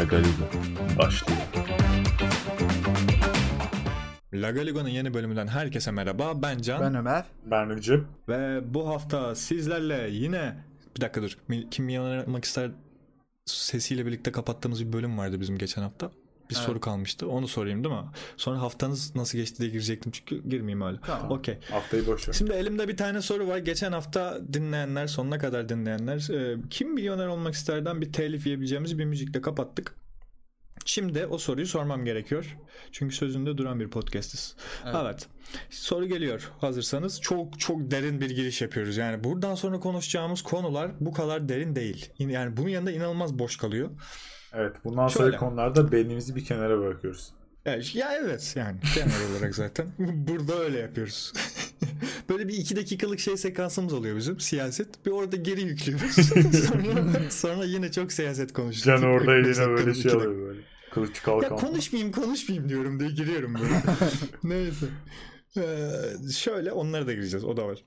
La Galiga başlıyor. La Galiga'nın yeni bölümünden herkese merhaba. Ben Can. Ben Ömer. Ben Recep. Ve bu hafta sizlerle yine... Bir dakika dur. Kim olmak ister sesiyle birlikte kapattığımız bir bölüm vardı bizim geçen hafta. Bir Evet. soru kalmıştı. Onu sorayım değil mi? Sonra haftanız nasıl geçti diye girecektim çünkü girmeyeyim hala. Tamam. Okey. Haftayı boş ver. Şimdi elimde bir tane soru var. Geçen hafta dinleyenler, sonuna kadar dinleyenler e, kim milyoner olmak isterden bir telif yiyebileceğimiz bir müzikle kapattık. Şimdi o soruyu sormam gerekiyor. Çünkü sözünde duran bir podcastiz. Evet. Evet. Soru geliyor. Hazırsanız çok çok derin bir giriş yapıyoruz. Yani buradan sonra konuşacağımız konular bu kadar derin değil. Yani bunun yanında inanılmaz boş kalıyor. Evet bundan Şöyle. sonraki konularda beynimizi bir kenara bırakıyoruz. Ya, ya evet yani genel olarak zaten burada öyle yapıyoruz. Böyle bir iki dakikalık şey sekansımız oluyor bizim siyaset. Bir orada geri yüklüyoruz. sonra, sonra yine çok siyaset konuşuyoruz. Can orada 45 eline böyle şey alıyor böyle. Kılıç Ya kalkan. konuşmayayım konuşmayayım diyorum diye giriyorum böyle. Neyse. Ee, şöyle onlara da gireceğiz o da var.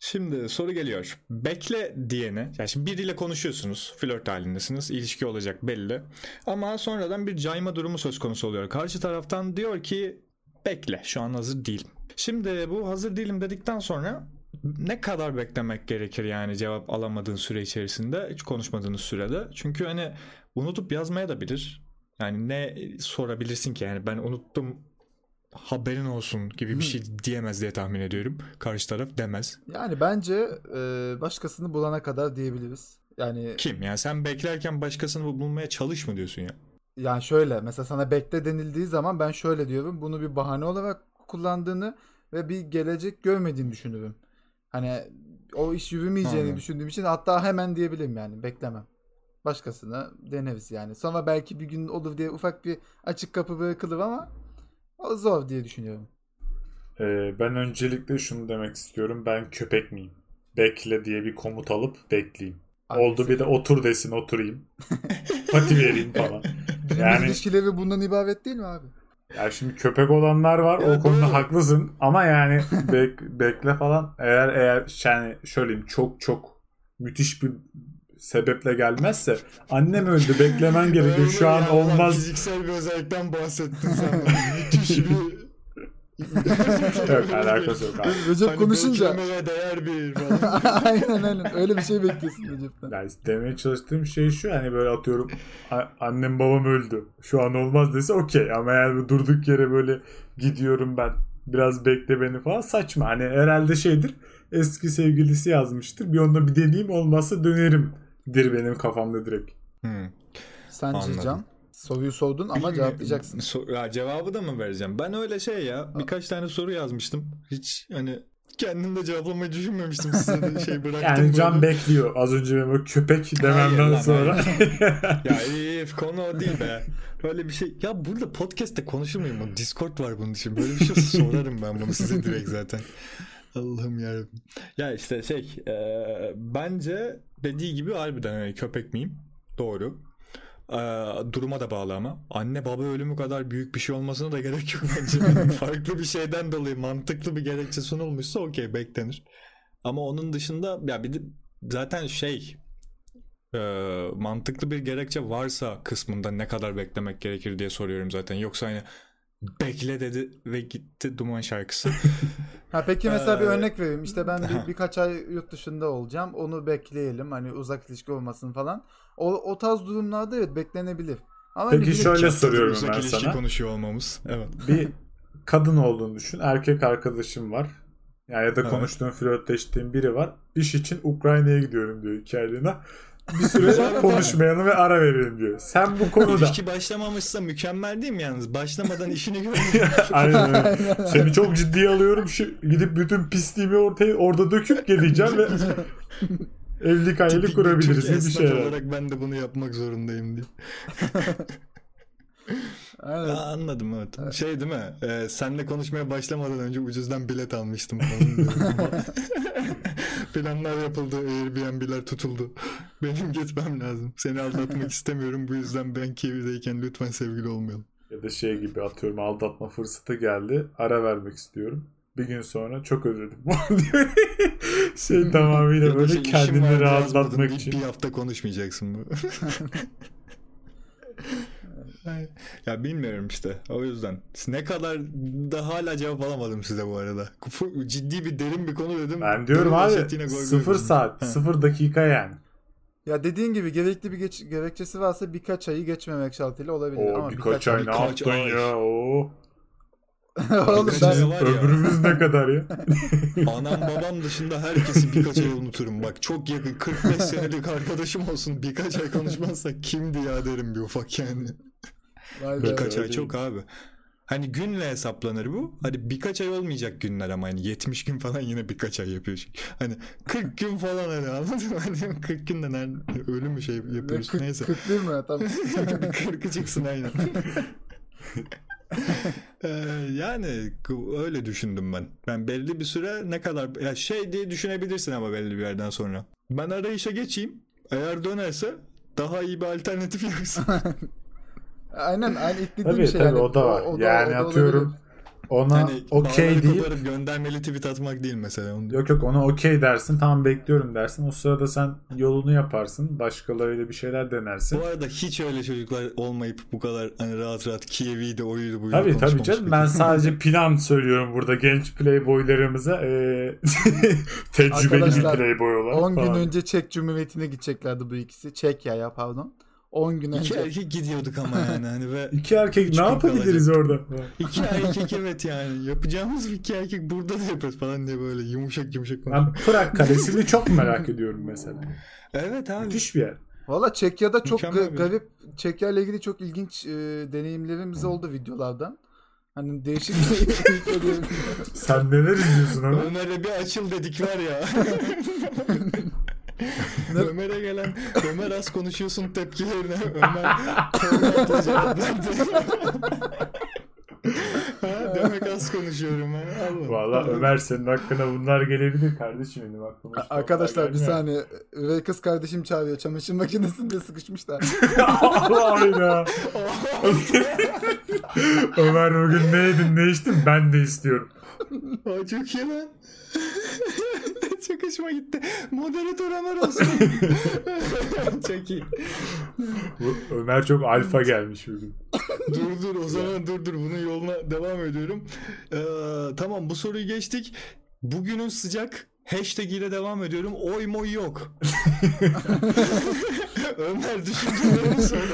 Şimdi soru geliyor. Bekle diyene, yani şimdi biriyle konuşuyorsunuz, flört halindesiniz, ilişki olacak belli. Ama sonradan bir cayma durumu söz konusu oluyor. Karşı taraftan diyor ki bekle, şu an hazır değilim. Şimdi bu hazır değilim dedikten sonra ne kadar beklemek gerekir yani cevap alamadığın süre içerisinde, hiç konuşmadığınız sürede. Çünkü hani unutup yazmaya da bilir. Yani ne sorabilirsin ki yani ben unuttum haberin olsun gibi bir şey diyemez diye tahmin ediyorum. Karşı taraf demez. Yani bence e, başkasını bulana kadar diyebiliriz. Yani Kim? Yani sen beklerken başkasını bulmaya çalış mı diyorsun ya? yani şöyle mesela sana bekle denildiği zaman ben şöyle diyorum. Bunu bir bahane olarak kullandığını ve bir gelecek görmediğini düşünürüm. Hani o iş yürümeyeceğini Anladım. düşündüğüm için hatta hemen diyebilirim yani beklemem. Başkasına deneriz yani. Sonra belki bir gün olur diye ufak bir açık kapı bırakılır ama o zor diye düşünüyorum. Ee, ben öncelikle şunu demek istiyorum. Ben köpek miyim? Bekle diye bir komut alıp bekleyeyim. Abi Oldu bir de otur desin oturayım. Pati vereyim falan. Yani ilişkileri bundan ibaret değil mi abi? ya şimdi köpek olanlar var. Ya o konuda doğru. haklısın. Ama yani bek, bekle falan. Eğer eğer yani şöyleyeyim çok çok müthiş bir sebeple gelmezse annem öldü beklemen gerekiyor. Şu an olmaz. Fiziksel bir özellikten bahsettin sen. Müthiş bir... Yok alakası yok abi. Recep Hani konuşunca değer bir aynen aynen öyle bir şey bekliyorsun Recep'ten. Yani demeye çalıştığım şey şu hani böyle atıyorum annem babam öldü. Şu an olmaz dese okey ama yani durduk yere böyle gidiyorum ben biraz bekle beni falan saçma. Hani herhalde şeydir eski sevgilisi yazmıştır. Bir onunla bir deneyeyim olmazsa dönerim dir benim kafamda direkt. Hmm. Sence Anladım. Can? Soruyu sordun ama cevaplayacaksın. So- ya cevabı da mı vereceğim? Ben öyle şey ya birkaç tane soru yazmıştım. Hiç hani kendim de cevaplamayı düşünmemiştim size de şey bıraktım. Yani can böyle. bekliyor. Az önce benim o köpek Hayır dememden sonra. Ya iyi konu o değil be. Böyle bir şey. Ya burada podcast'te konuşur muyum? Discord var bunun için. Böyle bir şey sorarım ben bunu size direkt zaten. Allah'ım yarabbim. Ya işte şey e, bence dediği gibi harbiden hani köpek miyim? Doğru. E, duruma da bağlı ama. Anne baba ölümü kadar büyük bir şey olmasına da gerek yok bence. Farklı bir şeyden dolayı mantıklı bir gerekçe sunulmuşsa okey beklenir. Ama onun dışında ya bir de zaten şey e, mantıklı bir gerekçe varsa kısmında ne kadar beklemek gerekir diye soruyorum zaten. Yoksa hani bekle dedi ve gitti Duman şarkısı. Ha peki mesela bir Ee, örnek vereyim. İşte ben bir, birkaç ay yurt dışında olacağım. Onu bekleyelim. Hani uzak ilişki olmasın falan. O, o tarz durumlarda evet beklenebilir. Ama Peki hani şöyle soruyorum Uzak ben ilişki sana. konuşuyor olmamız. Evet. bir kadın olduğunu düşün. Erkek arkadaşım var. Yani ya da Evet. konuştuğun, flörtleştiğin biri var. İş için Ukrayna'ya gidiyorum diyor iki aylığına. Bir süre konuşmayalım ve ara verelim diyor. Sen bu konuda İlişki başlamamışsa mükemmel değil mi yalnız? Başlamadan işini görmek. Aynen öyle. Seni çok ciddiye alıyorum. Şu, gidip bütün pisliğimi ortaya orada döküp geleceğim ve evlilik hayali Tipik kurabiliriz. Bir şey olarak ben de bunu yapmak zorundayım diye. Aynen. Aa, anladım evet. Şey değil mi? Ee, senle konuşmaya başlamadan önce ucuzdan bilet almıştım. Planlar yapıldı, Airbnb'ler tutuldu. Benim gitmem lazım. Seni aldatmak istemiyorum. Bu yüzden ben Kiwi'deyken lütfen sevgili olmayalım. Ya da şey gibi atıyorum aldatma fırsatı geldi. Ara vermek istiyorum. Bir gün sonra çok özledim. şey tamamıyla Ya da böyle şey, kendini rahatlatmak yazmadın, için. Bir, bir hafta konuşmayacaksın bu. Ya bilmiyorum işte. O yüzden. Ne kadar da hala cevap alamadım size bu arada. Ciddi bir derin bir konu dedim. Ben diyorum abi başlat yine goy goy 0 dedim. saat. 0 dakika yani. Ya dediğin gibi gerekli bir geç, gerekçesi varsa birkaç ayı geçmemek şartıyla olabilir. O Ama birkaç, ay ne birkaç yaptın ay. ya? Oo. Oğlum Birkaç ben ay var ya. Ömrümüz ne kadar ya? Anam babam dışında herkesi birkaç ay unuturum. Bak çok yakın 45 senelik arkadaşım olsun birkaç ay konuşmazsak kimdi ya derim bir ufak yani. Vay be. Birkaç ay öyle çok abi. Hani günle hesaplanır bu. Hani birkaç ay olmayacak günler ama hani 70 gün falan yine birkaç ay yapıyor. Hani 40 gün falan hani anladın mı? Hani 40 günde nerede ölü mü şey yapıyoruz Kırk- neyse. 41 mi? Tamam. 40'ı çıksın aynen. Ee, yani öyle düşündüm ben. Ben belli bir süre ne kadar ya şey diye düşünebilirsin ama belli bir yerden sonra. Ben arayışa geçeyim. Eğer dönerse daha iyi bir alternatif yoksa. Aynen aynı ilk dediğim Tabii şey. tabii yani o da var. o yani o da atıyorum olabilir. ona hani okey deyip göndermeli tweet atmak değil mesela. Onu Yok yok ona okey dersin tamam bekliyorum dersin. O sırada sen yolunu yaparsın. Başkalarıyla bir şeyler denersin. Bu arada hiç öyle çocuklar olmayıp bu kadar hani rahat rahat Kiev'iydi oydu buydu Tabii tabii canım peki. ben sadece plan söylüyorum burada genç playboylarımıza eee tecrübeli bir Arkadaşlar, playboy olarak 10 gün falan. önce Çek Cumhuriyeti'ne gideceklerdi bu ikisi. Çekya ya pardon. 10 gün İki önce. erkek gidiyorduk ama yani hani ve İki erkek ne yapabiliriz orada? iki erkek evet yani yapacağımız iki erkek burada da yaparız falan diye böyle yumuşak yumuşak. Ben Prag Kalesi'ni çok merak ediyorum mesela. Evet abi. Müthiş bir yer. Valla Çekya'da çok ga- garip Çekya ile ilgili çok ilginç e, deneyimlerimiz oldu videolardan. Hani değişik bir Sen neler izliyorsun ama? Ömer'e bir açıl dedik var ya. Ömer'e gelen Ömer az konuşuyorsun tepkilerine Ömer kornatla cevap verdi. ha, demek az konuşuyorum ha. Allah. Valla Ömer senin hakkına bunlar gelebilir kardeşim benim aklıma. Arkadaşlar bir saniye. Üvey kız kardeşim çağırıyor. Çamaşır makinesinde sıkışmışlar. Hayda. Ömer bugün ne yedin ne içtin ben de istiyorum. Aa, çok iyi lan. çok hoşuma gitti. Moderatör Ömer olsun. çok iyi. Ömer çok alfa gelmiş bugün. dur dur o zaman dur dur bunun yoluna devam ediyorum. Ee, tamam bu soruyu geçtik. Bugünün sıcak hashtag ile devam ediyorum. Oy moy yok. Ömer düşüncelerini söyle.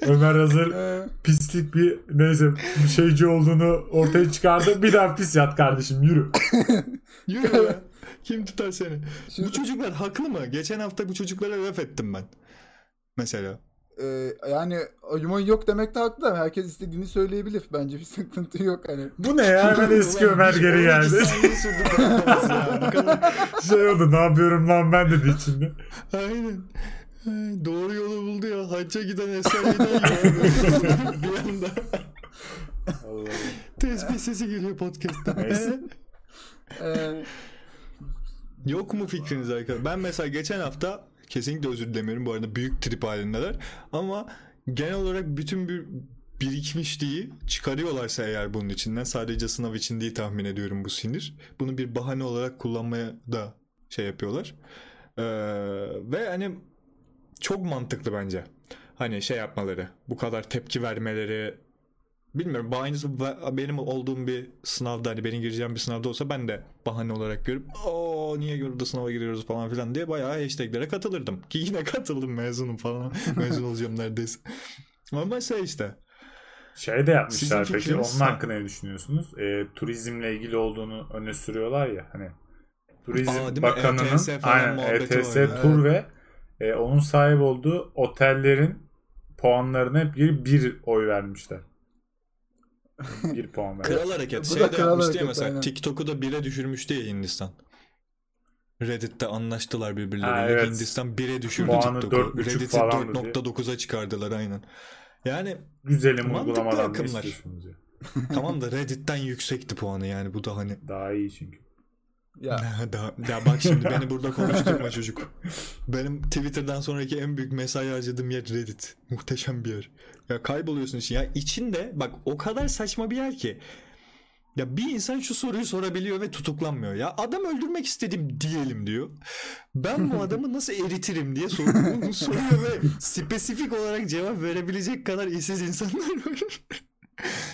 Ömer hazır Ee, pislik bir neyse bir şeyci olduğunu ortaya çıkardı. Bir daha pis yat kardeşim yürü. Yürü be. Kim tutar seni? Bu Şimdi- çocuklar haklı mı? Geçen hafta bu çocuklara laf ettim ben. Mesela. e, yani oyumun yok demek de haklı. Herkes istediğini söyleyebilir. Bence bir sıkıntı yok hani. Bu ne ya hemen eski Ömer geri 12 geldi. Bu şey oldu ne yapıyorum lan ben dedi içinde. Aynen. Ay, Doğru yolu buldu ya. Hacca giden eser giden ya. bir anda tesbih sesi geliyor podcast'tan. Neyse. Ee, Yok mu fikriniz arkadaşlar? Ben mesela geçen hafta kesinlikle özür dilemiyorum. Bu arada büyük trip halindeler. Ama genel olarak bütün bir birikmişliği çıkarıyorlarsa eğer bunun içinden sadece sınav için değil tahmin ediyorum bu sinir. Bunu bir bahane olarak kullanmaya da şey yapıyorlar. Ee, ve hani çok mantıklı bence. Hani şey yapmaları, bu kadar tepki vermeleri bilmiyorum. Be- benim olduğum bir sınavda hani benim gireceğim bir sınavda olsa ben de bahane olarak görüp o niye burada sınava giriyoruz falan filan diye bayağı hashtaglere katılırdım. Ki yine katıldım mezunum falan. Mezun olacağım neredeyse. Ama şey işte. Şey de yapmışlar Sizin peki onun Ha. hakkında ne düşünüyorsunuz? Ee, turizmle ilgili olduğunu öne sürüyorlar ya hani. Turizm Aa? Bakanı'nın ETS aynen ETS ya. tur ve e, onun sahip olduğu otellerin puanlarına hep bir, bir oy vermişler. bir puan vermişler. Kral hareket. Bu Şey da de yapmıştı ya mesela aynen. TikTok'u da bire düşürmüştü ya Hindistan. Reddit'te anlaştılar birbirleriyle. Ha, evet. Hindistan 1'e düşürdü Puanı TikTok'u. 4.5 Reddit'i falandı 4.9'a çıkardılar aynen. Yani Güzelim Mantıklı uygulamadan akımlar. tamam da Reddit'ten yüksekti puanı yani bu da hani Daha iyi çünkü. Ya Daha, ya bak şimdi beni burada konuşturma çocuk. Benim Twitter'dan sonraki en büyük mesai harcadığım yer Reddit. Muhteşem bir yer. Ya kayboluyorsun için. Ya içinde bak o kadar saçma bir yer ki. Ya bir insan şu soruyu sorabiliyor ve tutuklanmıyor. Ya adam öldürmek istedim diyelim diyor. Ben bu adamı nasıl eritirim diye sor soruyor ve spesifik olarak cevap verebilecek kadar işsiz insanlar var.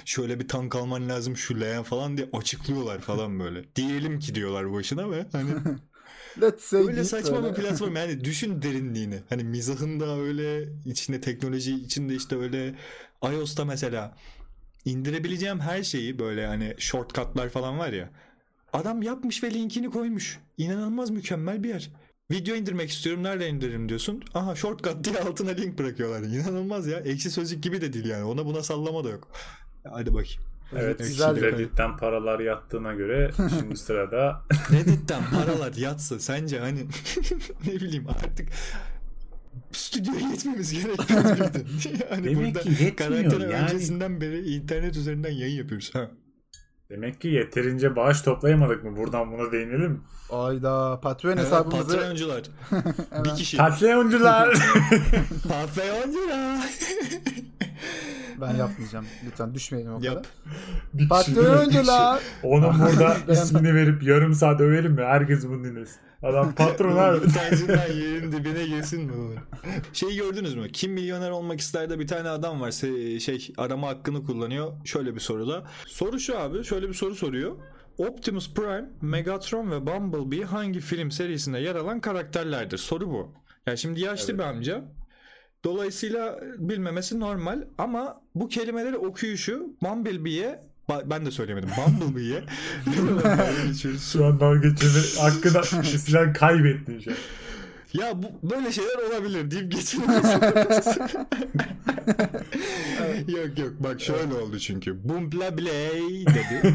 Şöyle bir tank alman lazım şu leğen falan diye açıklıyorlar falan böyle. Diyelim ki diyorlar başına ve hani Let's say öyle saçma bir platform yani düşün derinliğini. Hani mizahında öyle içinde teknoloji içinde işte öyle iOS'ta mesela indirebileceğim her şeyi böyle hani shortcutlar falan var ya. Adam yapmış ve linkini koymuş. İnanılmaz mükemmel bir yer. Video indirmek istiyorum. Nereden indiririm diyorsun. Aha shortcut diye altına link bırakıyorlar. İnanılmaz ya. Ekşi sözlük gibi de değil yani. Ona buna sallama da yok. Hadi bakayım. Evet, güzel bir- Reddit'ten paralar yattığına göre şimdi sırada Reddit'ten paralar yatsa sence hani ne bileyim artık stüdyoya gitmemiz gerekiyor muydu? hani Demek burada ki yetmiyor karantina yani. öncesinden beri internet üzerinden yayın yapıyoruz. Ha. Demek ki yeterince bağış toplayamadık mı? Buradan buna değinelim? Ayda Patreon Evet, hesabımızı Patreoncular. bir hemen kişi. Patreoncular. Patreoncular. Ben yapmayacağım. Lütfen düşmeyelim o kadar. Yap. Bir kişi. Patreoncular. Onun burada ismini verip yarım saat överim mi? Herkes bunu dinlesin. Adam patron abi. Utancından yerin dibine girsin mi? bu? Şeyi gördünüz mü? Kim milyoner olmak ister de bir tane adam var. Şey arama hakkını kullanıyor. Şöyle bir soruda. Soru şu abi. Şöyle bir soru soruyor. Optimus Prime, Megatron ve Bumblebee hangi film serisinde yer alan karakterlerdir? Soru bu. Ya şimdi yaşlı Evet. bir amca. Dolayısıyla bilmemesi normal ama bu kelimeleri okuyuşu Bumblebee'ye ben de söylemedim. Bumblebee'ye Şu an dalga geçeni hakkında silah kaybettin şu an. Ya bu böyle şeyler olabilir deyip geçiniyoruz. yok yok bak şöyle oldu çünkü. Bumbla Bley dedi.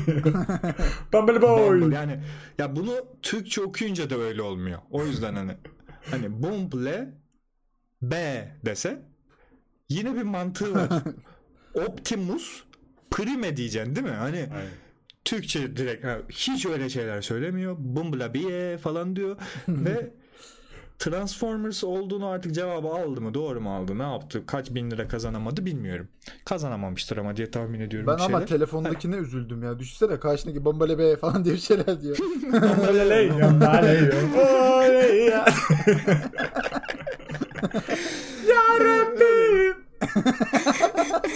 Bumble Boy. Bumble. Yani ya bunu Türkçe okuyunca da öyle olmuyor. O yüzden hani hani Bumble B dese yine bir mantığı var. Optimus Prime diyeceksin değil mi? Hani Aynen. Türkçe direkt ha, hiç öyle şeyler söylemiyor. Bumblebee falan diyor ve Transformers olduğunu artık cevabı aldı mı? Doğru mu aldı? Ne yaptı? Kaç bin lira kazanamadı bilmiyorum. Kazanamamıştır ama diye tahmin ediyorum Ben ama telefondakine üzüldüm ya. Düşünsene karşındaki bombale be falan diye bir şeyler diyor. Bumble Bumble Oley ya. Ya Rabbim.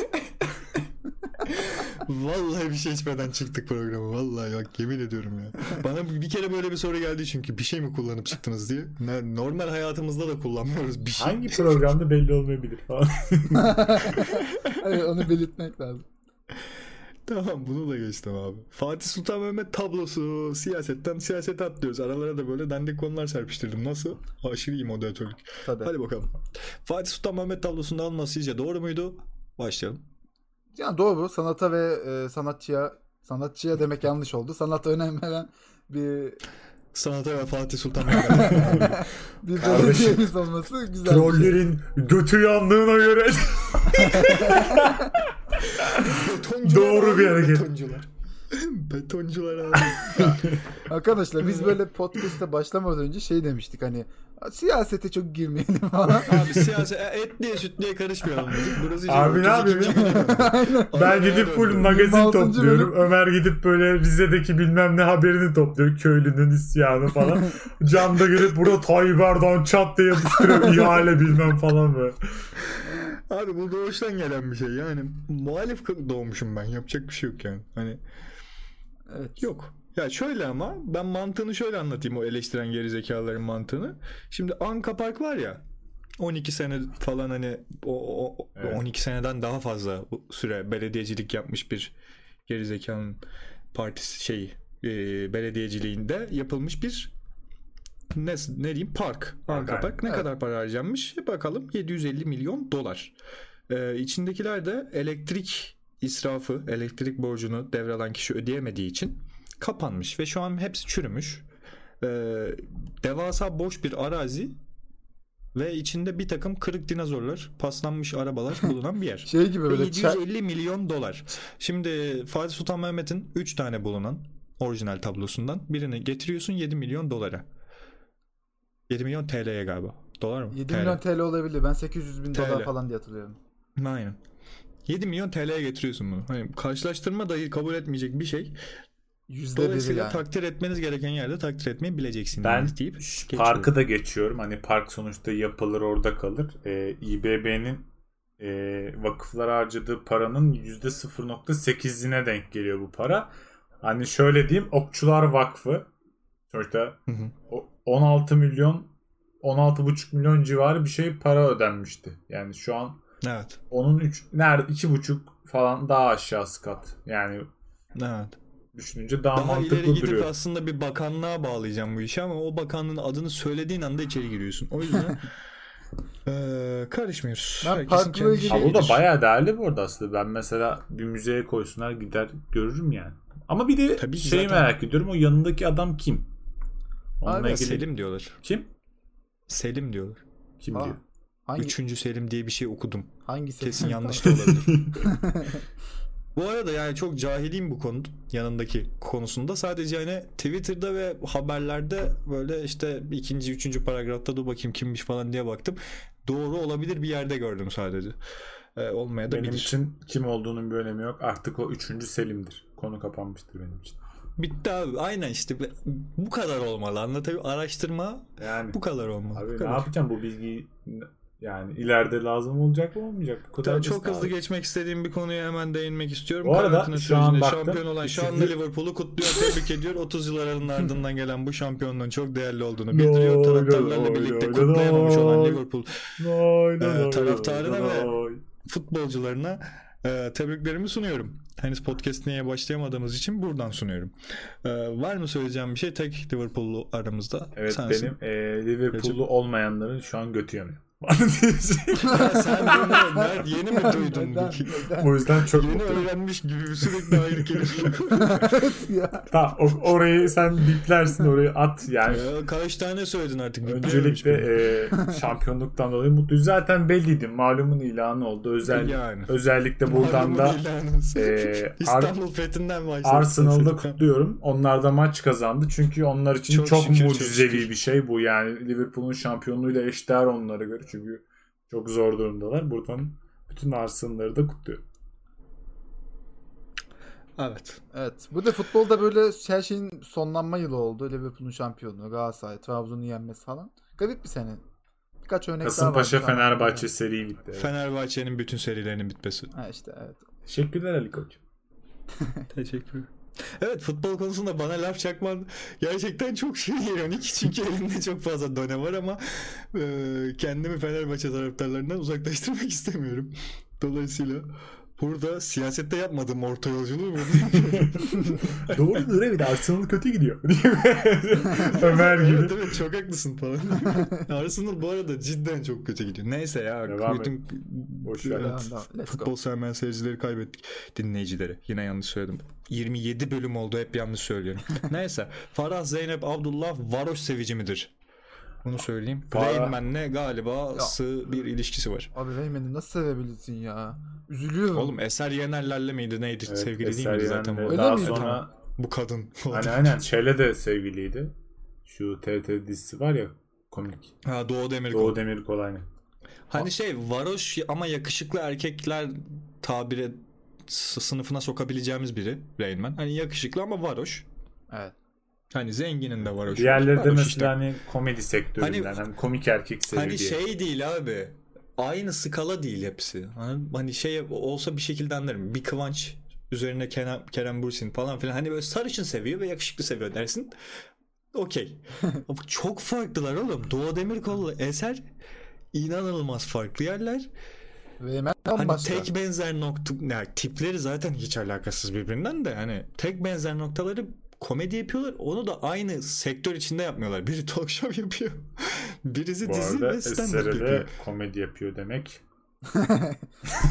Vallahi bir şey içmeden çıktık programı. Vallahi bak yemin ediyorum ya. Bana bir kere böyle bir soru geldi çünkü bir şey mi kullanıp çıktınız diye. Ne- Normal hayatımızda da kullanmıyoruz bir şey. Hangi programda belli olmayabilir falan. evet, onu belirtmek lazım. Tamam bunu da geçtim abi. Fatih Sultan Mehmet tablosu siyasetten siyasete atlıyoruz. Aralara da böyle dandik konular serpiştirdim. Nasıl? Aşırı iyi moderatörlük. Tabii. Hadi bakalım. Fatih Sultan Mehmet tablosunda alınması sizce doğru muydu? Başlayalım. Yani doğru sanata ve e, sanatçıya sanatçıya demek yanlış oldu. Sanata önem veren bir Sanata ve Fatih Sultan Mehmet. bir belediyemiz olması güzel. şey. Trollerin götü yandığına göre Doğru bir hareket. Betoncular. Abi. Arkadaşlar biz böyle podcast'te başlamadan önce şey demiştik hani siyasete çok girmeyelim falan. abi siyaset e, etliye sütliye karışmayalım dedik. Burası Abi ne 32. yapayım? ben gidip full magazin 26. topluyorum. bölüm. Ömer gidip böyle Rize'deki bilmem ne haberini topluyor. Köylünün isyanı falan. Camda görüp burada Tayyip Erdoğan çat diye yapıştırıyor. ihale bilmem falan böyle. Abi bu doğuştan gelen bir şey yani muhalif doğmuşum ben yapacak bir şey yok yani hani Evet. yok ya şöyle ama ben mantığını şöyle anlatayım o eleştiren gerizekalıların mantığını şimdi Anka Park var ya 12 sene falan hani o, o- Evet. 12 seneden daha fazla süre belediyecilik yapmış bir gerizekalının partisi şey e, belediyeciliğinde yapılmış bir ne, ne diyeyim park. Anka. Park ne Evet. kadar para harcanmış? Bakalım 750 milyon dolar. Ee, içindekiler de elektrik israfı, elektrik borcunu devralan kişi ödeyemediği için kapanmış ve şu an hepsi çürümüş. Ee, devasa boş bir arazi ve içinde bir takım kırık dinozorlar, paslanmış arabalar bulunan bir yer. Şey gibi böyle çay- 750 milyon dolar. Şimdi Fatih Sultan Mehmet'in 3 tane bulunan orijinal tablosundan birini getiriyorsun 7 milyon dolara. 7 milyon TL'ye galiba. Dolar mı? 7 TL. milyon TL olabilir. Ben 800 bin TL. dolar falan diye hatırlıyorum. Aynen. 7 milyon TL'ye getiriyorsun bunu. Hani karşılaştırma dahi kabul etmeyecek bir şey. Yüzde biri Dolayısıyla yani. takdir etmeniz gereken yerde takdir etmeyi bileceksiniz Ben deyip geçiyorum. parkı da geçiyorum. Hani park sonuçta yapılır orada kalır. Ee, İBB'nin e, vakıflara harcadığı paranın %0.8'ine denk geliyor bu para. Hani şöyle diyeyim Okçular Vakfı sonuçta Hı hı. o- 16 milyon 16,5 milyon civarı bir şey para ödenmişti. Yani şu an Evet. onun 3 nerede 2,5 falan daha aşağısı kat. Yani Evet. düşününce daha, Daha mantıklı ileri gidip duruyor. aslında bir bakanlığa bağlayacağım bu işi ama o bakanlığın adını söylediğin anda içeri giriyorsun. O yüzden eee, karışmıyoruz. Ben parkla ilgili- bu da bayağı değerli bu arada aslında. Ben mesela bir müzeye koysunlar gider görürüm yani. Ama bir de Tabii şeyi zaten- merak ediyorum. O yanındaki adam kim? Onunla Abi, ilgili Selim diyorlar. kim? Selim diyorlar. Kim Aa, diyor? Hangi, Üçüncü Selim diye bir şey okudum. hangisi? Kesin yanlış da olabilir. Bu arada yani çok cahiliyim bu konu yanındaki konusunda. Sadece hani Twitter'da ve haberlerde böyle işte ikinci, üçüncü paragrafta dur bakayım kimmiş falan diye baktım. Doğru olabilir bir yerde gördüm sadece. Ee, olmaya da Benim bilir. için kim olduğunun bir önemi yok. Artık o üçüncü Selim'dir. Konu kapanmıştır benim için. Bitti abi. Aynen işte bu kadar olmalı. Anlatabiliyor Araştırma Yani bu kadar olmalı. abi Bu ne kadar. yapacağım bu bilgiyi yani ileride lazım olacak mı olmayacak? Bu kadar çok hızlı abi. geçmek istediğim bir konuya hemen değinmek istiyorum. Bu arada Karantina şu an baktım. şampiyon olan şu anda Liverpool'u kutluyor, tebrik ediyor. 30 yılların ardından gelen bu şampiyonluğun çok değerli olduğunu bildiriyor. Taraftarlarla birlikte lay, kutlayamamış olan. Liverpool lay, taraftarına ve- futbolcularına e, tebriklerimi sunuyorum. Henüz podcast niye başlayamadığımız için buradan sunuyorum. E, var mı söyleyeceğim bir şey? Tek Liverpool'lu aramızda. Evet sensin. benim e, Liverpool'lu olmayanların şu an götü yanıyor. Ya sen bunu yeni mi duydun? Neden? Neden? o yüzden çok Yeni mutluyum. öğrenmiş gibi sürekli ayrı kelime. ya. Ha, o- orayı sen biplersin orayı at yani. Ya, kaç tane söyledin artık? Öncelikle e, şampiyonluktan dolayı mutluyuz. Zaten belliydi. Malumun ilanı oldu. Özel, Yani. Özellikle buradan da Malumun ilanı. e, Ar- İstanbul fethinden başladı. Arsenal'da kutluyorum. Onlar da maç kazandı. Çünkü onlar için Çok çok, şükür, çok mucizevi şükür. bir şey bu. Yani Liverpool'un şampiyonluğuyla eşdeğer onlara göre. Çünkü çok zor durumdalar. Buradan bütün Arsenal'ları da kutluyorum. Evet. Evet. Bu da futbolda böyle her şeyin sonlanma yılı oldu. Liverpool'un şampiyonluğu, Galatasaray, Trabzon'un yenmesi falan. Garip bir sene. Birkaç örnek daha var. Kasımpaşa an. Fenerbahçe seri bitti. Evet. Fenerbahçe'nin bütün serilerinin bitmesi. Ha işte evet. Teşekkürler Ali Koç. Teşekkür Evet futbol konusunda bana laf çakman gerçekten çok şey ironik çünkü elimde çok fazla done var ama e, kendimi Fenerbahçe taraftarlarından uzaklaştırmak istemiyorum. Dolayısıyla burada siyasette yapmadığım orta yolculuğu burada. Doğrudur evet Arsenal kötü gidiyor. Ömer gibi. evet evet çok haklısın falan. Arsenal bu arada cidden çok kötü gidiyor. Neyse ya. Devam bütün, Boş ver. Evet. Futbol sevmeyen seyircileri kaybettik. Dinleyicileri. Yine yanlış söyledim. 27 bölüm oldu hep yanlış söylüyorum. Neyse. Farah Zeynep Abdullah varoş sevici midir? Bunu söyleyeyim. Rain Man'le galiba sığ bir ilişkisi var. Abi Rayman'i nasıl sevebilirsin ya? Üzülüyorum. Oğlum Eser Yener'lerle miydi neydi? Evet, Sevgili değil Eser miydi zaten? bu Daha miydi? sonra Bu kadın. Aynen aynen. Şeyle de sevgiliydi. Şu TRT dizisi var ya komik. Ha, Doğu Demirkol. Doğu Demirkol aynı. Hani şey varoş ama yakışıklı erkekler tabire sınıfına sokabileceğimiz biri Rain Man. Hani yakışıklı ama varoş. Evet. Hani zenginin de varoş. Diğerleri de mesela işte. hani komedi sektöründen. Hani- Hani, komik erkek sevi Hani diye. şey değil abi. Aynı skala değil hepsi. Hani, hani şey olsa bir şekilde anlarım. Bir Kıvanç üzerine Kerem, Kerem Bürsin falan filan. Hani böyle sarışın seviyor ve yakışıklı seviyor dersin. Okey. Çok farklılar oğlum. Doğu Demirkol'la Eser inanılmaz farklı yerler. Rayman Hani bambaşka. tek benzer nokta yani tipleri zaten hiç alakasız birbirinden de hani tek benzer noktaları komedi yapıyorlar. Onu da aynı sektör içinde yapmıyorlar. Biri talk show yapıyor. Birisi Bu dizi arada ve stand-up yapıyor. komedi yapıyor demek.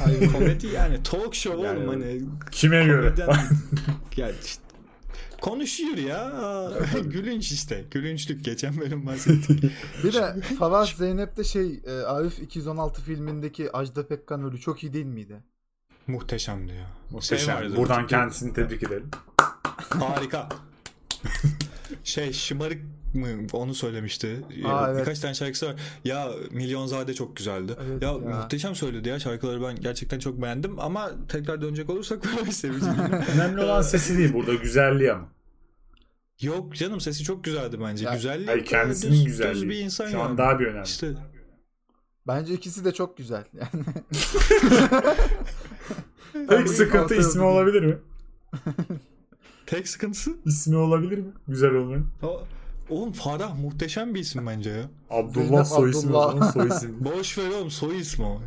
Ay, komedi yani talk show Yani oğlum hani Kime göre? komedyen ya işte konuşuyor ya gülünç işte gülünçlük geçen bölüm bahsettik Bir de Favaz Zeynep de şey e, Arif 216 filmindeki Ajda Pekkan ölü çok iyi değil miydi? muhteşemdi ya Muhteşem. Şey Buradan kendisini tebrik edelim. Harika şey şımarık mı onu söylemişti. Aa, evet. Birkaç tane şarkısı var. Ya Milyonzade çok güzeldi. Evet ya, ya. muhteşem söyledi ya şarkıları ben gerçekten çok beğendim ama tekrar dönecek olursak böyle seveceğim. Önemli olan sesi değil burada güzelliği ama. Yok canım sesi çok güzeldi bence. Ya, Güzelliği Hayır kendisinin düz- güzelliği. düz bir insan Şu an yani. daha bir önemli. İşte Bence ikisi de çok güzel. Yani Tek sıkıntı ismi olabilir mi? tek sıkıntısı İsmi olabilir mi? Güzel olmayan. oğlum Farah muhteşem bir isim bence ya. Abdullah soy ismi o zaman soy ismi. Boş ver oğlum soy ismi o.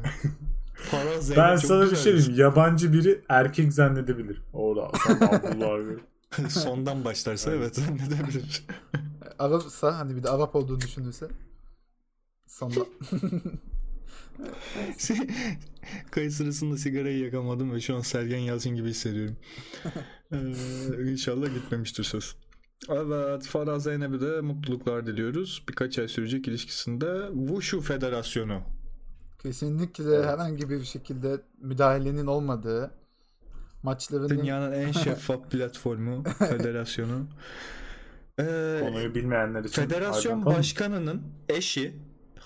Farah Zeynep Ben çok sana bir güzel şey diyeyim. Yabancı biri erkek zannedebilir. Orada sonra Abdullah abi. Sondan başlarsa evet zannedebilir. Arapsa hani bir de Arap olduğunu düşünürse. Sonra Kayıt sırasında sigarayı yakamadım ve şu an Sergen Yalçın gibi hissediyorum. ee, inşallah gitmemiştir söz. Evet Farah Zeynep'e de mutluluklar diliyoruz. Birkaç ay sürecek ilişkisinde Wushu Federasyonu. kesinlikle herhangi bir şekilde müdahalenin olmadığı maçlarının Dünyanın en şeffaf platformu federasyonu. Ee, Konuyu bilmeyenler için. Federasyon başkanının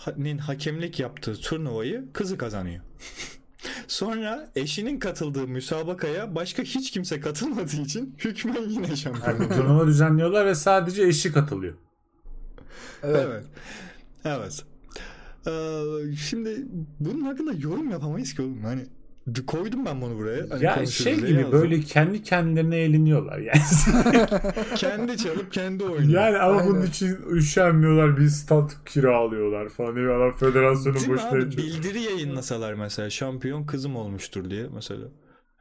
eşinin hakemlik yaptığı turnuvayı kızı kazanıyor. Sonra eşinin katıldığı müsabakaya başka hiç kimse katılmadığı için hükmen yine şampiyon Yani turnuva düzenliyorlar ve sadece eşi katılıyor. evet. Evet. Evet. Ee, şimdi bunun hakkında yorum yapamayız ki oğlum. Hani koydum ben bunu buraya. Hani ya şey gibi yazdım. böyle kendi kendilerine eğleniyorlar yani. kendi çalıp kendi oynuyor. yani ama bunun Aynen. için üşenmiyorlar bir stat kiralıyorlar falan. Adam federasyonun Değil abi? geçiyor. Bildiri yayınlasalar mesela şampiyon kızım olmuştur diye mesela.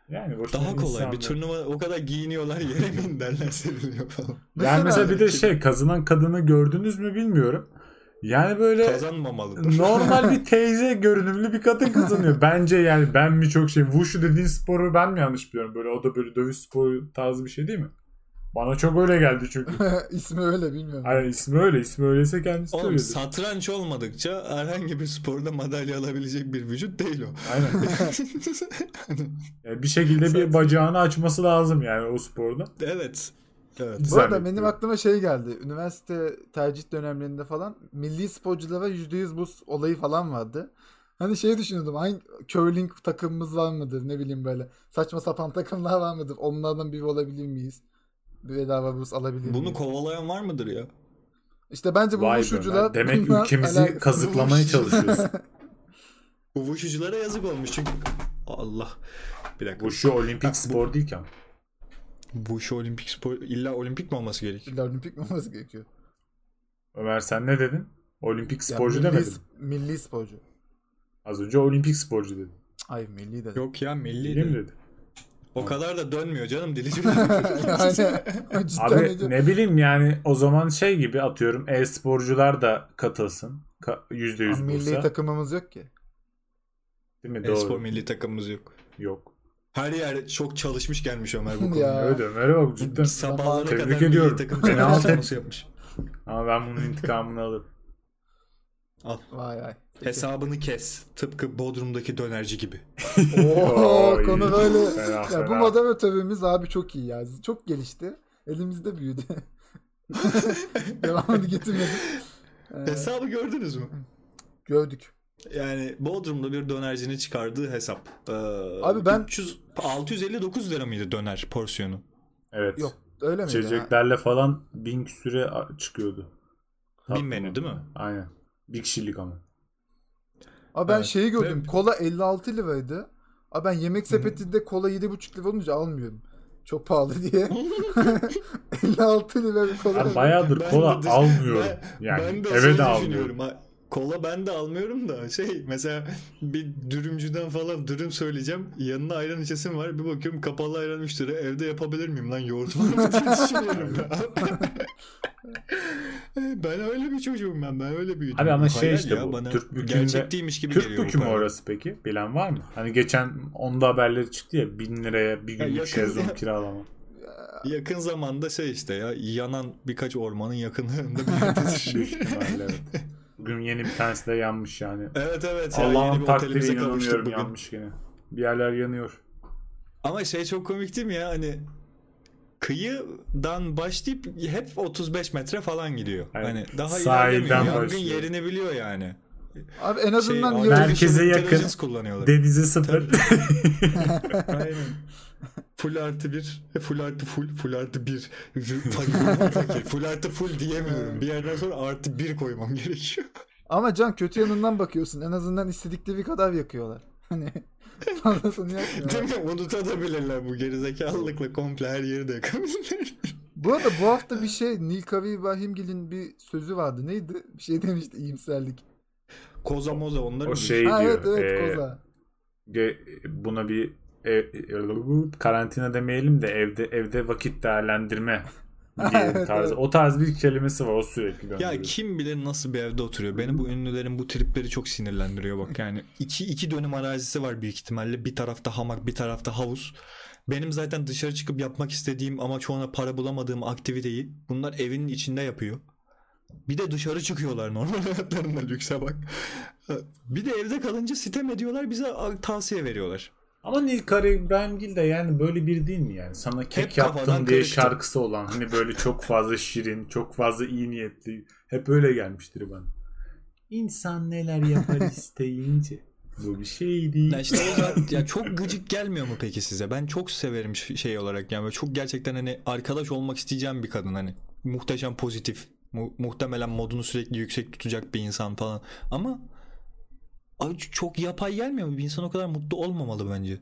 Yani boşuna Daha kolay. insanlar- Bir turnuva o kadar giyiniyorlar yere mi inderler seriliyor falan. Yani mesela bir de Mesela- şey kazanan kadını gördünüz mü bilmiyorum. Yani böyle Kazanmamalı. normal bir teyze görünümlü bir kadın kazanıyor. Bence yani ben mi çok şey Wushu dediğin sporu ben mi yanlış biliyorum? Böyle o da böyle dövüş sporu tarzı bir şey değil mi? Bana çok öyle geldi çünkü. ismi öyle bilmiyorum. Hayır ismi öyle. ismi öyleyse kendisi de Oğlum öyledir. satranç olmadıkça herhangi bir sporda madalya alabilecek bir vücut değil o. Aynen. Yani bir şekilde bir bacağını açması lazım yani o sporda. evet. Evet. Bu arada benim aklıma şey geldi. Üniversite tercih dönemlerinde falan milli sporculara %100 burs olayı falan vardı. Hani şey düşünüyordum. Hangi curling takımımız var mıdır? Ne bileyim böyle. Saçma sapan takımlar var mıdır? Onlardan biri olabilir miyiz? Bir bedava burs alabilir Bunu miyiz? kovalayan var mıdır ya? İşte bence bu vuruşucular Demek ülkemizi alakası- kazıklamaya çalışıyorsun. Bu vuşuculara yazık olmuş çünkü Allah. Bir dakika. Bu şu olimpik spor değil ki ama. Bu şu olimpik spor illa olimpik mi olması gerek? İlla olimpik mi olması gerekiyor? Ömer sen ne dedin? Olimpik sporcu milli, demedin. Milli sporcu. Az önce olimpik sporcu dedin. Hayır milli dedim. Yok ya milli. Değil mi de. dedi? O kadar da dönmüyor canım dili. yani Abi ne bileyim yani o zaman şey gibi atıyorum e-sporcular da katılsın. Ka- %100 Ama milli bursa. takımımız yok ki. Değil mi? Doğru. Espor milli takımımız yok. Yok. Her yer çok çalışmış gelmiş Ömer bu konuda. Ya. Evet Ömer'e bak cidden. Sabahlara Tebrik kadar ediyorum. takım çalışması yapmış. Ama ben bunun intikamını alırım. Al. Vay vay. Peki. Hesabını kes. Tıpkı Bodrum'daki dönerci gibi. Oo, konu böyle. Fena, ya bu moderatörümüz abi çok iyi ya. Çok gelişti. Elimizde büyüdü. Devamını getirmedik. Ee, Hesabı gördünüz mü? gördük. Yani Bodrum'da bir dönercinin çıkardığı hesap. Ee, Abi ben- 300, 659 lira mıydı döner porsiyonu? Evet. Yok öyle miydi? ha? İçeceklerle falan bin küsüre a- çıkıyordu. Bin menü mı? değil mi? Aynen. Bir kişilik ama. Abi ben Evet. şeyi gördüm. Kola 56 liraydı. Abi ben yemek sepetinde kola 7,5 lira olunca almıyorum. Çok pahalı diye. 56 lira bir kola. Ben bayağıdır Ben kola de- almıyorum. Ben- yani ben de eve de almıyorum. Ha, kola ben de almıyorum da şey mesela bir dürümcüden falan dürüm söyleyeceğim. Yanına ayran içesim var. Bir bakıyorum kapalı ayran 3 lira. Evde yapabilir miyim lan yoğurt var mı diye düşünüyorum. ben öyle bir çocuğum ben. Ben öyle büyüdüm. Abi ama şey Hayal işte ya, bu. Bana Türk bükümünde- gerçek değilmiş gibi Türk geliyor. bükümü para. orası peki? Bilen var mı? Hani geçen onda haberleri çıktı ya bin liraya bir günlük şezlong kiralama. Yakın zamanda şey işte ya yanan birkaç ormanın yakınlarında bir yerde düşüyor. Evet. Bugün yeni bir tanesi de yanmış yani. evet evet. Allah'ın bir takdiri inanamıyorum bugün. yanmış gene. Bir yerler yanıyor. Ama şey çok komik değil mi ya hani kıyıdan başlayıp hep 35 metre falan gidiyor. Yani hani daha sahilden ilerlemiyor. Yangın başlıyor. yerini biliyor yani. Abi en azından Şey, Merkeze yakın. kullanıyorlar. Denize sıfır. Aynen. Full artı bir, full artı full, full artı bir. full artı full diyemiyorum. Bir yerden sonra artı bir koymam gerekiyor. Ama Can kötü yanından bakıyorsun. En azından istedikleri kadar yakıyorlar. Hani fazlasını yakmıyorlar. Değil mi? Unutabilirler bu gerizekalılıkla komple her yeri de yakabilirler. Bu arada bu hafta bir şey Nilkavi İbrahimgil'in bir sözü vardı. Neydi? Bir şey demişti iyimserlik. Koza moza onlar O mı? şey ha diyor. evet evet e, koza. ge- buna bir ev- karantina demeyelim de evde evde vakit değerlendirme diye Evet, tarzı. evet. O tarz bir kelimesi var. O sürekli Ya kim bilir nasıl bir evde oturuyor. Beni bu ünlülerin bu tripleri çok sinirlendiriyor bak yani. iki, iki dönüm arazisi var büyük ihtimalle. Bir tarafta hamak bir tarafta havuz. Benim zaten dışarı çıkıp yapmak istediğim ama çoğuna para bulamadığım aktiviteyi bunlar evinin içinde yapıyor. Bir de dışarı çıkıyorlar normal hayatlarında lükse bak. Bir de evde kalınca sitem ediyorlar bize tavsiye veriyorlar. Ama Nilkara İbrahimgil de yani böyle bir değil mi yani? Sana kek yaptım diye kırıktı. şarkısı olan hani böyle çok fazla şirin, çok fazla iyi niyetli. Hep öyle gelmiştir bana. İnsan neler yapar isteyince. Bu bir şey değil. Ya işte o ya çok gıcık gelmiyor mu peki size? Ben çok severim şey olarak yani böyle çok gerçekten hani arkadaş olmak isteyeceğim bir kadın hani muhteşem pozitif mu- muhtemelen modunu sürekli yüksek tutacak bir insan falan ama abi çok yapay gelmiyor mu? Bir insan o kadar mutlu olmamalı bence.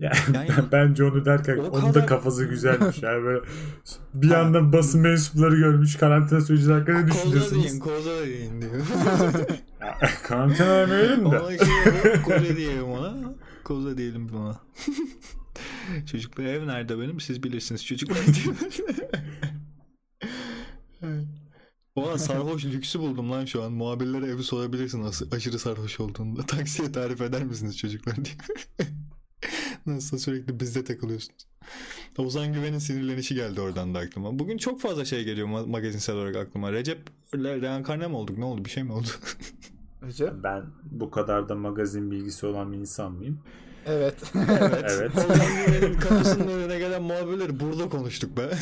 Ya, Yani- bence onu derken O onun da kadar- kafası güzelmiş. Yani böyle bir yandan basın mensupları görmüş karantina süreci hakkında ne Koza düşünüyorsunuz? deyin, koza deyin diyor. Karantina demeyelim de. ona şey yapalım, koza diyelim ona. Koza diyelim ona. Çocuklar ev nerede benim? Siz bilirsiniz çocuklar diyor. Oha sarhoş lüksü buldum lan şu an. Muhabirlere evi sorabilirsin aşırı sarhoş olduğunda. Taksiye tarif eder misiniz çocuklar diye. Nasıl sürekli bizde takılıyorsunuz. Ozan Güven'in sinirlenişi geldi oradan da aklıma. Bugün çok fazla şey geliyor ma- magazinsel olarak aklıma. Recep reenkarne mi olduk? Ne oldu? Bir şey mi oldu? Recep. Ben bu kadar da magazin bilgisi olan bir insan mıyım? Evet. evet. Evet. Güven'in kapısının önüne gelen muhabirleri burada konuştuk be.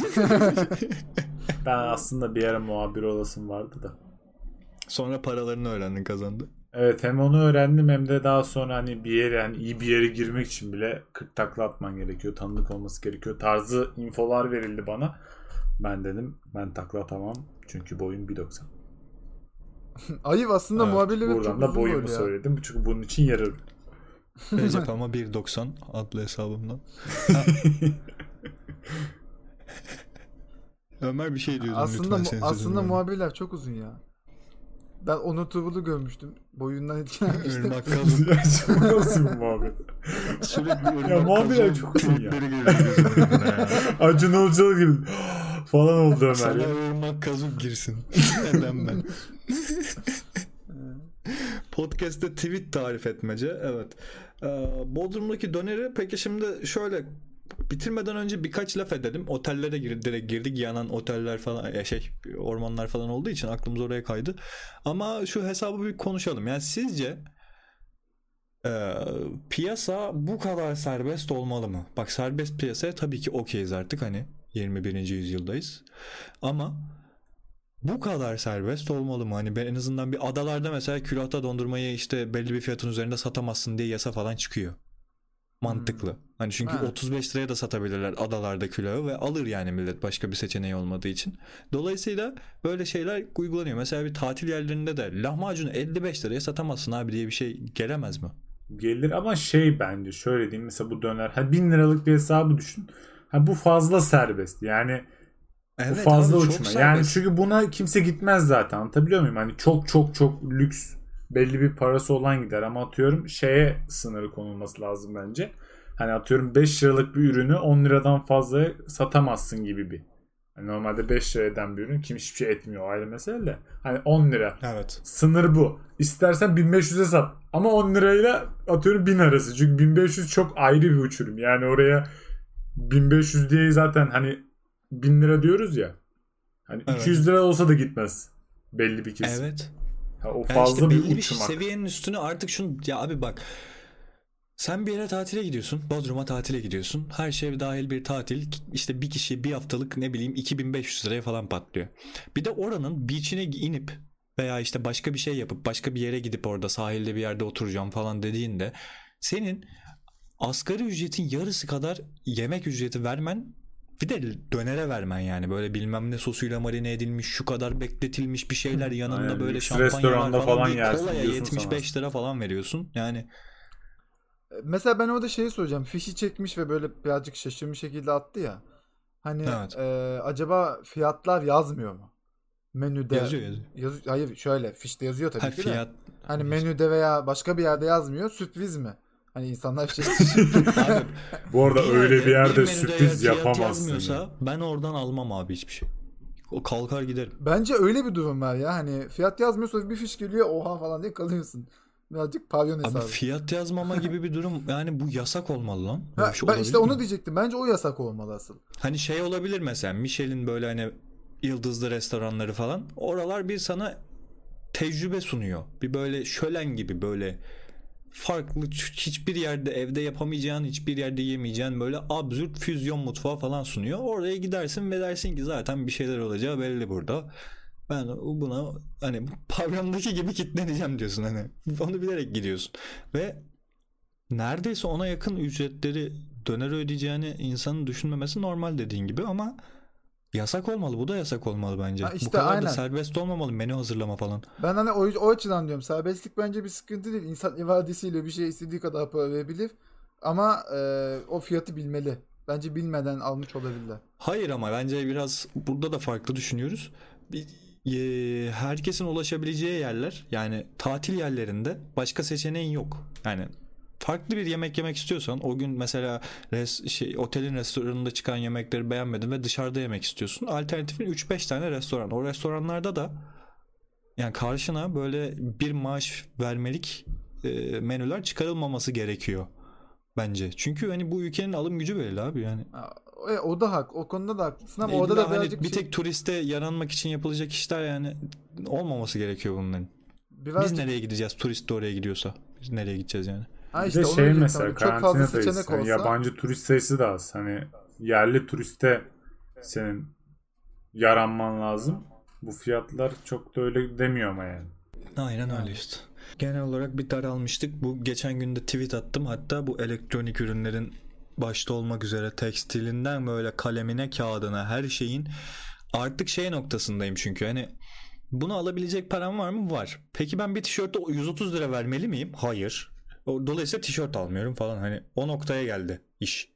Ben aslında bir ara muhabir olasım vardı da. Sonra paralarını öğrendin kazandı. Evet hem onu öğrendim hem de daha sonra hani bir yere hani iyi bir yere girmek için bile 40 takla atman gerekiyor. Tanıdık olması gerekiyor. Tarzı infolar verildi bana. Ben dedim ben takla atamam. Çünkü boyum 1.90. Ayıp aslında Evet, muhabirleri çok Buradan da boyumu ya. söyledim. Çünkü bunun için yararım. Recep ama 1.90 adlı hesabımdan. Ömer bir şey diyordun Aslında lütfen mu- aslında muhabirler çok uzun ya. Ben onu Tubul'u görmüştüm. Boyundan etkilenmiştim. Irmak Kazım. Nasıl bir muhabbet? Sürekli Irmak Ya muhabirler çok uzun ya. Acun Ilıcalı gibi falan oldu Ömer. Sana ya. Irmak Kazım girsin. Neden ben? Podcast'te tweet tarif etmece. Evet. Ee, Bodrum'daki döneri peki şimdi şöyle bitirmeden önce birkaç laf edelim. Otellere gir, direkt girdik. Yanan oteller falan ya şey ormanlar falan olduğu için aklımız oraya kaydı. Ama şu hesabı bir konuşalım. Yani sizce e, piyasa bu kadar serbest olmalı mı? Bak serbest piyasaya tabii ki okeyiz artık hani 21. yüzyıldayız. Ama bu kadar serbest olmalı mı? Hani ben en azından bir adalarda mesela külahta dondurmayı işte belli bir fiyatın üzerinde satamazsın diye yasa falan çıkıyor. Mantıklı. Hani çünkü Ha. 35 liraya da satabilirler adalarda külahı ve alır yani millet başka bir seçeneği olmadığı için. Dolayısıyla böyle şeyler uygulanıyor. Mesela bir tatil yerlerinde de lahmacunu 55 liraya satamazsın abi diye bir şey gelemez mi? Gelir ama şey bence şöyle diyeyim mesela bu döner. Ha 1000 liralık bir hesabı düşün. Ha bu fazla serbest. Yani bu fazla abi, uçma. Yani çünkü buna kimse gitmez zaten. Anlatabiliyor muyum? Hani çok çok çok lüks belli bir parası olan gider ama atıyorum şeye sınırı konulması lazım bence. Hani atıyorum 5 liralık bir ürünü 10 liradan fazla satamazsın gibi bir. Hani normalde 5 lira eden bir ürün kim hiçbir şey etmiyor o ayrı mesele de. Hani 10 lira. Evet. Sınır bu. İstersen 1500'e sat. Ama 10 lirayla atıyorum 1000 arası. Çünkü 1500 çok ayrı bir uçurum. Yani oraya 1500 diye zaten hani 1000 lira diyoruz ya. Hani Evet. 200 lira olsa da gitmez. Belli bir kesim. Evet. Ha, o Yani fazla işte bir belli bir uçmak. seviyenin üstüne artık şunu ya abi bak Sen bir yere tatile gidiyorsun. Bodrum'a tatile gidiyorsun. Her şey dahil bir tatil. işte bir kişi bir haftalık ne bileyim 2500 liraya falan patlıyor. Bir de oranın beach'ine inip veya işte başka bir şey yapıp başka bir yere gidip orada sahilde bir yerde oturacağım falan dediğinde senin asgari ücretin yarısı kadar yemek ücreti vermen bir de dönere vermen yani böyle bilmem ne sosuyla marine edilmiş şu kadar bekletilmiş bir şeyler yanında Aynen, böyle restoranda falan, falan yersin kolaya diyorsun 75 lira falan veriyorsun. Yani Mesela ben orada şeyi soracağım. Fişi çekmiş ve böyle birazcık şaşırmış şekilde attı ya. Hani Evet. e, acaba fiyatlar yazmıyor mu? Menüde yazıyor yazıyor. Yaz- hayır şöyle fişte yazıyor tabii Ha, ki de. fiyat Hani menüde veya başka bir yerde yazmıyor. Sürpriz mi? Hani insanlar şey Abi, Bu arada öyle bir yerde menüde sürpriz yapamazsın. yazmıyorsa ya. ben oradan almam abi hiçbir şey. O kalkar giderim. Bence öyle bir durum var ya. Hani fiyat yazmıyorsa bir fiş geliyor oha falan diye kalıyorsun. Birazcık pavyon Abi hesabı. fiyat yazmama gibi bir durum yani bu yasak olmalı lan. Ha, bir şey ben işte onu mi? diyecektim. Bence o yasak olmalı asıl. Hani şey olabilir mesela Michelin böyle hani yıldızlı restoranları falan. Oralar bir sana tecrübe sunuyor. Bir böyle şölen gibi böyle farklı hiçbir yerde evde yapamayacağın hiçbir yerde yemeyeceğin böyle absürt füzyon mutfağı falan sunuyor. Oraya gidersin ve dersin ki zaten bir şeyler olacağı belli burada. Ben buna hani pavyondaki gibi kitleneceğim diyorsun hani. Onu bilerek gidiyorsun. Ve neredeyse ona yakın ücretleri döner ödeyeceğini insanın düşünmemesi normal dediğin gibi ama yasak olmalı. Bu da yasak olmalı bence. Ha işte Bu kadar aynen. da serbest olmamalı menü hazırlama falan. Ben hani o, o açıdan diyorum. Serbestlik bence bir sıkıntı değil. İnsan iradesiyle bir şey istediği kadar para verebilir. Ama e, o fiyatı bilmeli. Bence bilmeden almış olabilirler. Hayır ama bence biraz burada da farklı düşünüyoruz. Bir, e, herkesin ulaşabileceği yerler yani tatil yerlerinde başka seçeneğin yok. Yani farklı bir yemek yemek istiyorsan o gün mesela res, şey, otelin restoranında çıkan yemekleri beğenmedin ve dışarıda yemek istiyorsun. Alternatifin 3-5 tane restoran. O restoranlarda da yani karşına böyle bir maaş vermelik e, menüler çıkarılmaması gerekiyor bence. Çünkü hani bu ülkenin alım gücü belli abi yani. E, o da hak. O konuda da haklısın ama İlla orada da hani birazcık bir şey- tek turiste yaranmak için yapılacak işler yani olmaması gerekiyor bunların. birazcık, Biz nereye gideceğiz? Turist de oraya gidiyorsa. Biz nereye gideceğiz yani? Ha Bir işte de onu şey mesela Hani çok karantina fazla sayısı. seçenek Hani olsa yabancı turist sayısı da az. Hani yerli turiste senin yaranman lazım. Bu fiyatlar çok da öyle demiyor ama yani. Aynen öyle işte. Genel olarak bir daralmıştık. Bu geçen günde tweet attım. Hatta bu elektronik ürünlerin başta olmak üzere tekstilinden böyle kalemine, kağıdına her şeyin artık şey noktasındayım çünkü hani bunu alabilecek param var mı? Var. Peki ben bir tişörte 130 lira vermeli miyim? Hayır. O- Dolayısıyla tişört almıyorum falan hani o noktaya geldi iş.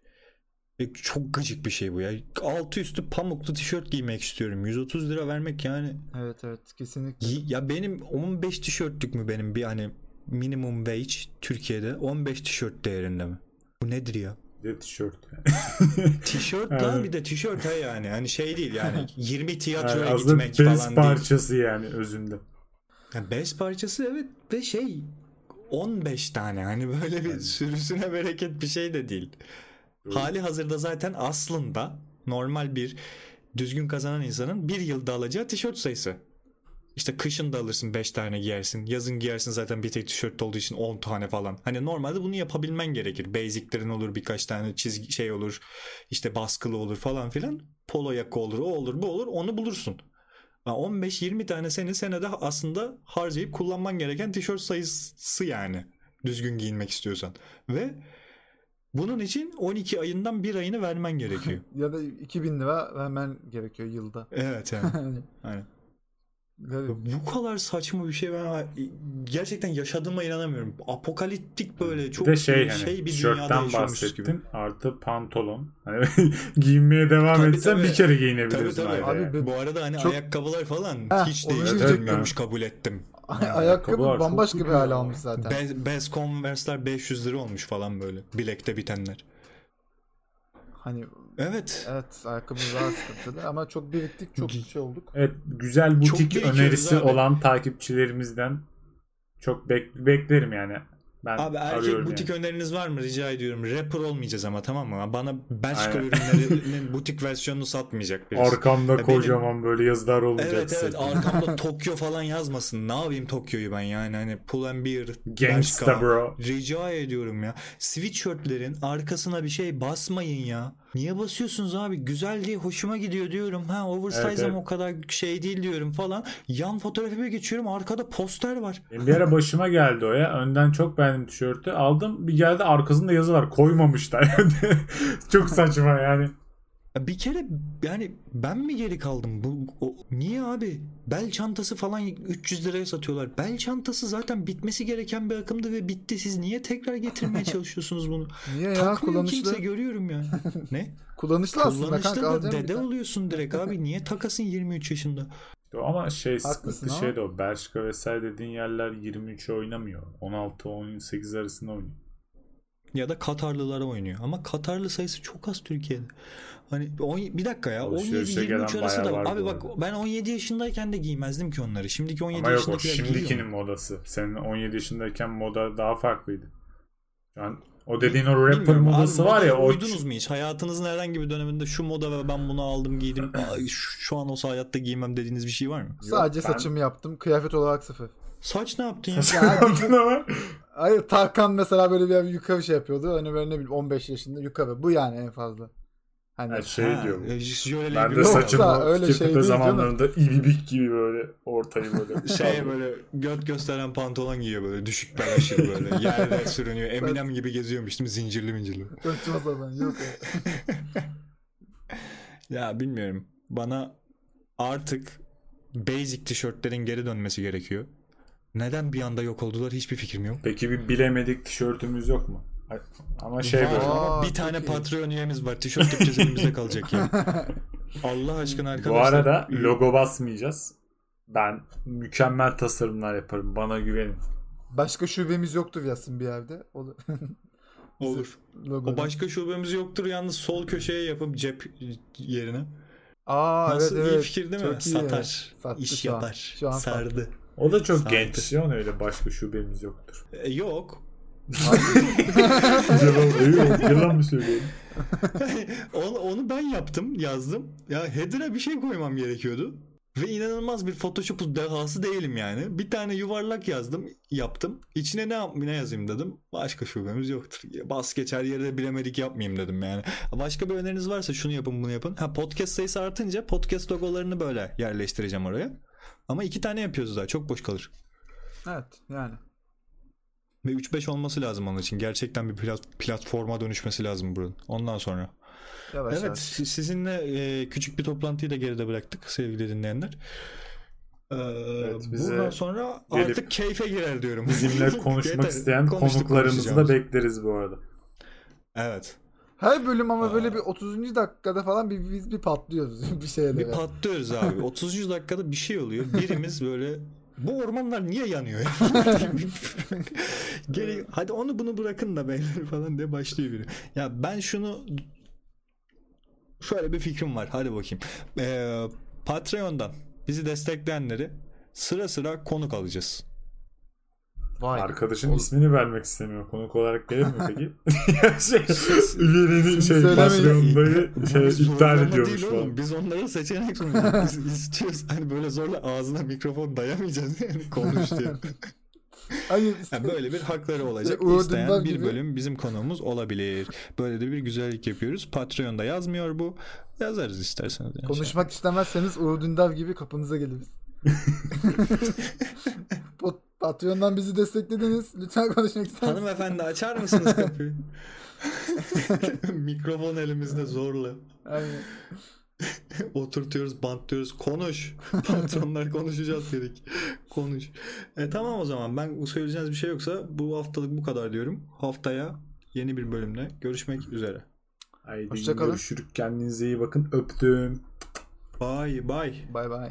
E, Çok gıcık bir şey bu ya. Altı üstü pamuklu tişört giymek istiyorum. 130 lira vermek yani Evet evet kesinlikle. Y- Ya benim 15 tişörtlük mü benim bir hani minimum wage Türkiye'de 15 tişört değerinde mi? Bu nedir ya? Bir de tişört. Tişört lan bir de tişört ha yani. Hani şey değil yani 20 tiyatroya Yani gitmek bez falan parçası yani özünde. değil. Yani bez parçası evet ve şey 15 tane hani böyle bir sürüsüne bereket bir şey de değil. Hali hazırda zaten aslında normal bir düzgün kazanan insanın bir yılda alacağı tişört sayısı. İşte kışın da alırsın 5 tane giyersin. Yazın giyersin zaten bir tek tişört olduğu için 10 tane falan. Hani normalde bunu yapabilmen gerekir. Basic'lerin olur birkaç tane çizgi şey olur. işte baskılı olur falan filan. Polo yaka olur o olur bu olur onu bulursun. Ha, 15-20 tane seni senede aslında harcayıp kullanman gereken tişört sayısı yani. Düzgün giyinmek istiyorsan. Ve bunun için 12 ayından bir ayını vermen gerekiyor. Ya da 2000 lira vermen gerekiyor yılda. evet yani. Aynen. Bu kadar saçma bir şey ben gerçekten yaşadığıma inanamıyorum. Apokaliptik böyle Bir çok de şey hani bir dünyada yaşıyormuşuz gibi. artı pantolon. Hani giyinmeye devam Tabii, etsen tabii. bir kere Tabii giyinebilirsin tabii. ayda Abi yani. Bu arada hani Çok- ayakkabılar falan Heh, hiç onu değiştirilmiyormuş kabul ettim. Ayakkabı ayakkabılar çok bambaşka bir ya. almış zaten. Bez, bez Converse'ler 500 lira olmuş falan böyle. Bilekte bitenler. Hani Evet. evet ayakkabı daha sıkıntılı ama çok biriktik çok şey olduk. Evet güzel butik önerisi abi. olan takipçilerimizden çok bek- beklerim yani. Ben Abi erkek butik yani. öneriniz var mı rica ediyorum. Rapper olmayacağız ama tamam mı? Bana Belçika ürünlerinin butik versiyonunu satmayacak birisi. Arkamda Ya benim- kocaman böyle yazılar olacak. Evet evet arkamda Tokyo falan yazmasın. Ne yapayım Tokyo'yu ben yani hani Pull and Bear, Gangsta Bershka. bro. Rica ediyorum ya. Sweatshirtlerin arkasına bir şey basmayın ya. Niye basıyorsunuz abi? Güzel diye hoşuma gidiyor diyorum. Ha oversize Evet, ama evet. o kadar şey değil diyorum falan. Yan fotoğrafıma geçiyorum arkada poster var. Bir ara başıma geldi o ya. Önden çok beğendim tişörtü. Aldım bir geldi arkasında yazı var. Koymamışlar. çok saçma yani. Bir kere yani ben mi geri kaldım? Bu o- niye abi? Bel çantası falan 300 liraya satıyorlar. Bel çantası zaten bitmesi gereken bir akımdı ve bitti. Siz niye tekrar getirmeye çalışıyorsunuz bunu? Niye ya Takmıyor kullanışlı? kimse görüyorum ya. Ne? Kullanışlı aslında Kullanışta kanka da dede oluyorsun direkt abi. Niye takasın 23 yaşında? Ama şey sıkıntı şey de o. Belçika vesaire dediğin yerler 23 oynamıyor. 16-18 arasında oynuyor. Ya da Katarlılara oynuyor. Ama Katarlı sayısı çok az Türkiye'de. Hani on, bir dakika ya Alışverişe 17-23 gelen arası da var Abi bak ben 17 yaşındayken de giymezdim ki onları. Şimdiki 17 Ama yok yaşındakiler şimdikinin giyiyor. modası. Senin 17 yaşındayken moda daha farklıydı. Yani o dediğin o rapper Bilmiyorum abi, modası var ya modaya o Uydunuz mu hiç? Hayatınızın herhangi bir döneminde şu moda ve ben bunu aldım giydim. Ay, şu, şu an o hayatta giymem dediğiniz bir şey var mı? Sadece ben- saçımı yaptım. Kıyafet olarak sıfır. Saç ne yaptın ya? Ya, Yaptın ama. Hayır Tarkan mesela böyle bir yukarı şey yapıyordu. Hani böyle ne bileyim 15 yaşında yukarı. Bu yani en fazla. Hani Ha, şey Ha, diyorum. e, Ben de saçımı Yoksa öyle şey değil zamanlarında ibibik gibi böyle ortayı böyle. şey böyle göt gösteren pantolon giyiyor böyle düşük bel aşırı böyle yerde sürünüyor. Eminem gibi geziyormuş değil mi? Zincirli mincirli. Saçma sapan yok. Ya bilmiyorum. Bana artık basic tişörtlerin geri dönmesi gerekiyor. Neden bir anda yok oldular hiçbir fikrim yok. Peki bir bilemedik tişörtümüz yok mu? Ama şey Var böyle. ama Aa, bir tane iyi. Patreon üyemiz var. Tişört yapacağız elimizde kalacak ya. Allah aşkına Bu arkadaşlar. arada logo basmayacağız. Ben mükemmel tasarımlar yaparım. Bana güvenin. Başka şubemiz yoktur yazsın bir yerde. Olur. olur. Logo. O başka şubemiz yoktur yalnız sol köşeye yapıp cep yerine. Aa Nasıl evet iyi evet. fikir değil mi? Çok. Satar. Sattı iş yapar. Şu an Sardı. O da çok genç ya. Ona öyle başka şubemiz yoktur. E, yok. Yalan yok. Yalan mı söylüyorum? onu, onu ben yaptım, yazdım. Ya header'a bir şey koymam gerekiyordu. Ve inanılmaz bir Photoshop dehası değilim yani. Bir tane yuvarlak yazdım, yaptım. İçine ne ne yazayım dedim. Başka şubemiz yoktur. Bas geçer yerde bilemedik yapmayayım dedim yani. Başka bir öneriniz varsa şunu yapın bunu yapın. Ha podcast sayısı artınca podcast logolarını böyle yerleştireceğim oraya. Ama iki tane yapıyoruz daha. Çok boş kalır. Evet yani. Ve 3-5 olması lazım onun için. Gerçekten bir plat- platforma dönüşmesi lazım buranın. Ondan sonra. Yavaş Evet yavaş. si- sizinle e, küçük bir toplantıyı da geride bıraktık sevgili dinleyenler. Ee, bize buradan sonra gelip artık keyfe girer diyorum. Bizimle konuşmak isteyen konuştuk, konuklarımızı da bekleriz bu arada. Evet. Her bölüm ama böyle Aa. bir 30. dakikada falan bir biz bir patlıyoruz bir şeylere. Bir patlıyoruz abi. 30. dakikada bir şey oluyor. Birimiz böyle bu ormanlar niye yanıyor ya? Geri, hadi onu bunu bırakın da beyler falan diye başlıyor biri. Ya ben şunu şöyle bir fikrim var. Hadi bakayım. Ee, Patreon'dan bizi destekleyenleri sıra sıra konuk alacağız. Vay. Arkadaşın Oğlum. ismini vermek istemiyor. Konuk olarak gelir mi peki? şey, üyeliğini şey söylemeyin. Patreon'dayı şey Biz iptal zorlama ediyormuş falan. Biz onlara seçenek sunuyoruz. Biz istiyoruz. Hani böyle zorla ağzına mikrofon dayamayacağız yani konuş diye. Hayır. Yani böyle bir hakları olacak. İsteyen bir gibi. bölüm bizim konuğumuz olabilir. Böyle de bir güzellik yapıyoruz. Patreon'da yazmıyor bu. Yazarız isterseniz. Yani. Konuşmak istemezseniz Uğur Dündar gibi kapınıza geliriz. Pot- Patreon'dan bizi desteklediniz. Lütfen konuşmak ister misiniz? Hanımefendi açar mısınız kapıyı? Mikrofon elimizde zorla. Aynen. Oturtuyoruz, bantlıyoruz. Konuş. Patronlar konuşacağız dedik. Konuş. E, tamam o zaman. Ben söyleyeceğiniz bir şey yoksa bu haftalık bu kadar diyorum. Haftaya yeni bir bölümle görüşmek üzere. Haydi Hoşça kalın. görüşürük. Kendinize iyi bakın. Öptüm. Bye bye. Bay bay.